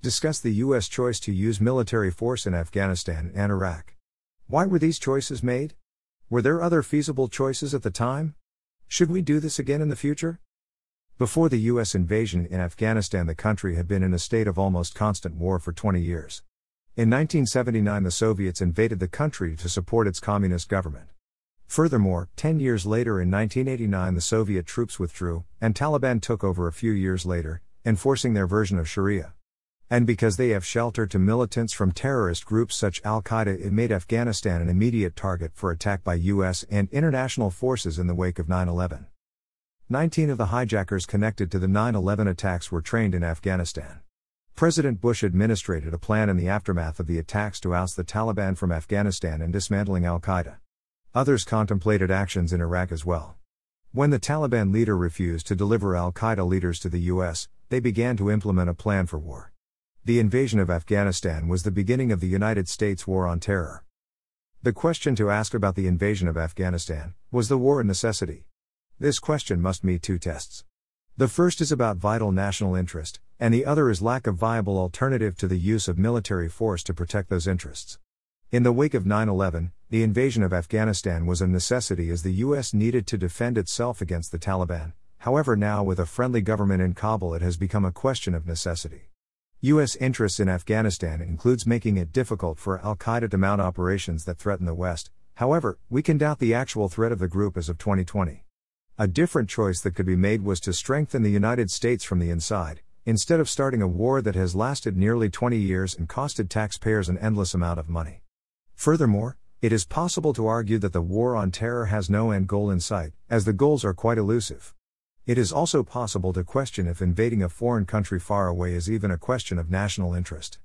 Discuss the U.S. choice to use military force in Afghanistan and Iraq. Why were these choices made? Were there other feasible choices at the time? Should we do this again in the future? Before the U.S. invasion in Afghanistan, the country had been in a state of almost constant war for 20 years. In 1979, the Soviets invaded the country to support its communist government. Furthermore, 10 years later in 1989, the Soviet troops withdrew, and Taliban took over a few years later, enforcing their version of Sharia. And because they have shelter to militants from terrorist groups such Al Qaeda, it made Afghanistan an immediate target for attack by U.S. and international forces in the wake of 9 11. 19 of the hijackers connected to the 9 11 attacks were trained in Afghanistan. President Bush administered a plan in the aftermath of the attacks to oust the Taliban from Afghanistan and dismantling Al Qaeda. Others contemplated actions in Iraq as well. When the Taliban leader refused to deliver Al Qaeda leaders to the U.S., they began to implement a plan for war. The invasion of Afghanistan was the beginning of the United States War on Terror. The question to ask about the invasion of Afghanistan was the war a necessity? This question must meet two tests. The first is about vital national interest, and the other is lack of viable alternative to the use of military force to protect those interests. In the wake of 9 11, the invasion of Afghanistan was a necessity as the U.S. needed to defend itself against the Taliban. However, now with a friendly government in Kabul, it has become a question of necessity. U.S. interests in Afghanistan includes making it difficult for Al Qaeda to mount operations that threaten the West. However, we can doubt the actual threat of the group as of 2020. A different choice that could be made was to strengthen the United States from the inside, instead of starting a war that has lasted nearly 20 years and costed taxpayers an endless amount of money. Furthermore, it is possible to argue that the war on terror has no end goal in sight, as the goals are quite elusive. It is also possible to question if invading a foreign country far away is even a question of national interest.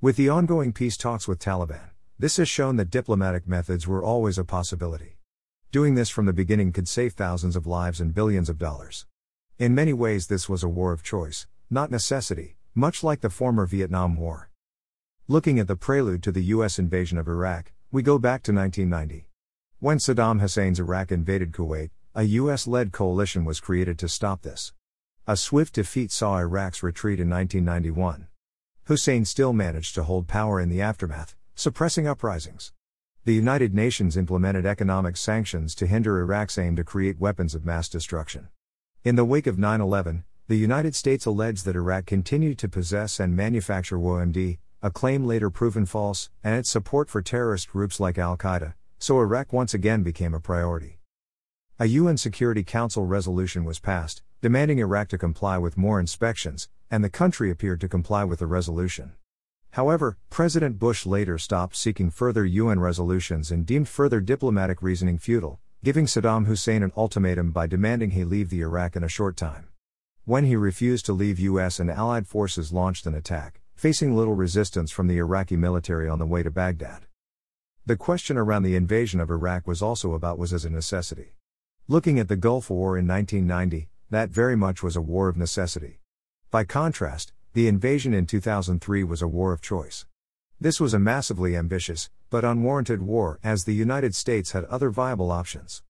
With the ongoing peace talks with Taliban, this has shown that diplomatic methods were always a possibility. Doing this from the beginning could save thousands of lives and billions of dollars. In many ways, this was a war of choice, not necessity, much like the former Vietnam War. Looking at the prelude to the U.S. invasion of Iraq, we go back to 1990. When Saddam Hussein's Iraq invaded Kuwait, a U.S. led coalition was created to stop this. A swift defeat saw Iraq's retreat in 1991. Hussein still managed to hold power in the aftermath, suppressing uprisings. The United Nations implemented economic sanctions to hinder Iraq's aim to create weapons of mass destruction. In the wake of 9 11, the United States alleged that Iraq continued to possess and manufacture WOMD, a claim later proven false, and its support for terrorist groups like Al Qaeda, so Iraq once again became a priority. A UN Security Council resolution was passed, demanding Iraq to comply with more inspections, and the country appeared to comply with the resolution. However, President Bush later stopped seeking further UN resolutions and deemed further diplomatic reasoning futile, giving Saddam Hussein an ultimatum by demanding he leave the Iraq in a short time. When he refused to leave, US and Allied forces launched an attack, facing little resistance from the Iraqi military on the way to Baghdad. The question around the invasion of Iraq was also about was as a necessity. Looking at the Gulf War in 1990, that very much was a war of necessity. By contrast, the invasion in 2003 was a war of choice. This was a massively ambitious, but unwarranted war, as the United States had other viable options.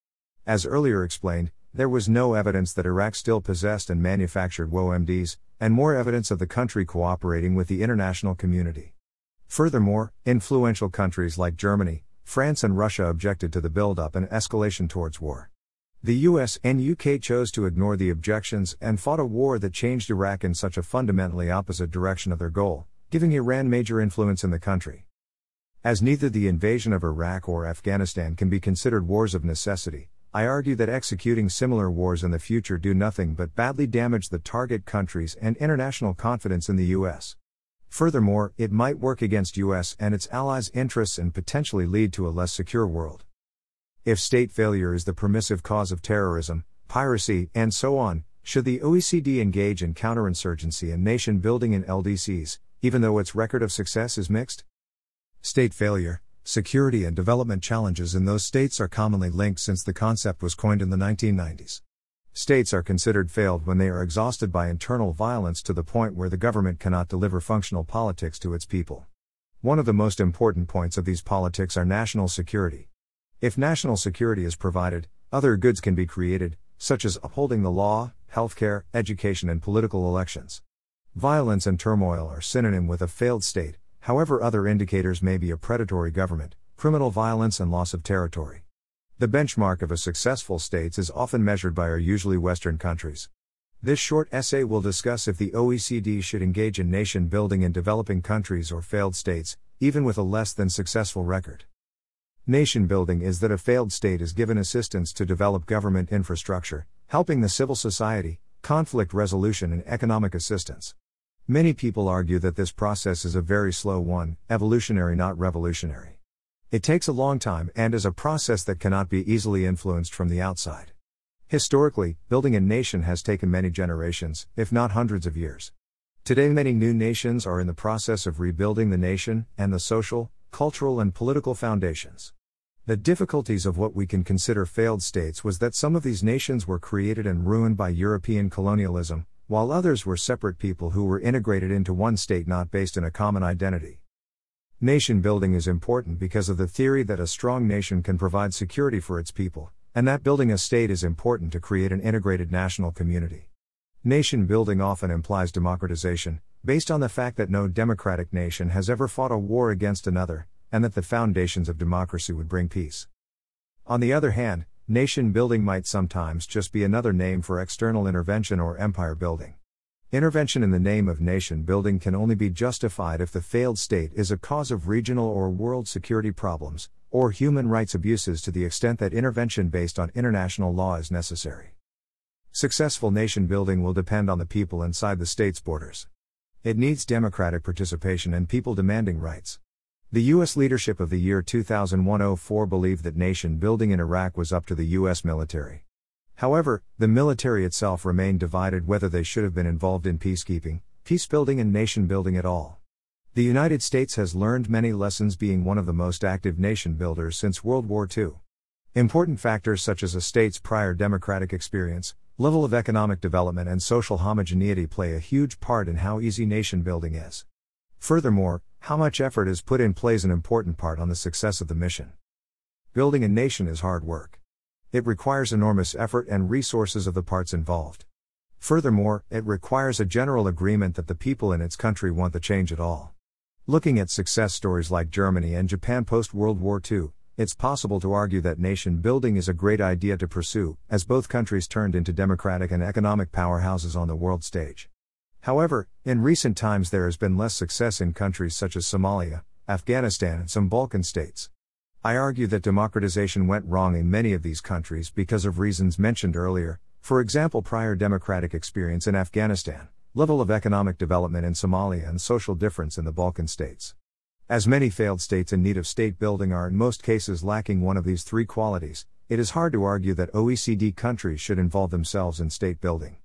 As earlier explained, there was no evidence that Iraq still possessed and manufactured WOMDs, and more evidence of the country cooperating with the international community. Furthermore, influential countries like Germany, France, and Russia objected to the build-up and escalation towards war. The US and UK chose to ignore the objections and fought a war that changed Iraq in such a fundamentally opposite direction of their goal, giving Iran major influence in the country. As neither the invasion of Iraq or Afghanistan can be considered wars of necessity, I argue that executing similar wars in the future do nothing but badly damage the target countries and international confidence in the US. Furthermore, it might work against US and its allies' interests and potentially lead to a less secure world. If state failure is the permissive cause of terrorism, piracy, and so on, should the OECD engage in counterinsurgency and nation building in LDCs, even though its record of success is mixed? State failure, security, and development challenges in those states are commonly linked since the concept was coined in the 1990s. States are considered failed when they are exhausted by internal violence to the point where the government cannot deliver functional politics to its people. One of the most important points of these politics are national security. If national security is provided, other goods can be created, such as upholding the law, healthcare, education, and political elections. Violence and turmoil are synonym with a failed state, however, other indicators may be a predatory government, criminal violence, and loss of territory. The benchmark of a successful state is often measured by our usually Western countries. This short essay will discuss if the OECD should engage in nation building in developing countries or failed states, even with a less than successful record. Nation building is that a failed state is given assistance to develop government infrastructure, helping the civil society, conflict resolution, and economic assistance. Many people argue that this process is a very slow one, evolutionary, not revolutionary. It takes a long time and is a process that cannot be easily influenced from the outside. Historically, building a nation has taken many generations, if not hundreds of years. Today, many new nations are in the process of rebuilding the nation and the social, cultural, and political foundations. The difficulties of what we can consider failed states was that some of these nations were created and ruined by European colonialism, while others were separate people who were integrated into one state not based in a common identity. Nation building is important because of the theory that a strong nation can provide security for its people, and that building a state is important to create an integrated national community. Nation building often implies democratization, based on the fact that no democratic nation has ever fought a war against another, and that the foundations of democracy would bring peace. On the other hand, nation building might sometimes just be another name for external intervention or empire building. Intervention in the name of nation building can only be justified if the failed state is a cause of regional or world security problems, or human rights abuses to the extent that intervention based on international law is necessary. Successful nation building will depend on the people inside the state's borders. It needs democratic participation and people demanding rights. The U.S. leadership of the year 2001 04 believed that nation building in Iraq was up to the U.S. military. However, the military itself remained divided whether they should have been involved in peacekeeping, peacebuilding, and nation building at all. The United States has learned many lessons being one of the most active nation builders since World War II. Important factors such as a state's prior democratic experience, level of economic development, and social homogeneity play a huge part in how easy nation building is. Furthermore, how much effort is put in plays an important part on the success of the mission. Building a nation is hard work. It requires enormous effort and resources of the parts involved. Furthermore, it requires a general agreement that the people in its country want the change at all. Looking at success stories like Germany and Japan post World War II, it's possible to argue that nation building is a great idea to pursue, as both countries turned into democratic and economic powerhouses on the world stage. However, in recent times there has been less success in countries such as Somalia, Afghanistan, and some Balkan states. I argue that democratization went wrong in many of these countries because of reasons mentioned earlier, for example, prior democratic experience in Afghanistan, level of economic development in Somalia, and social difference in the Balkan states. As many failed states in need of state building are in most cases lacking one of these three qualities, it is hard to argue that OECD countries should involve themselves in state building.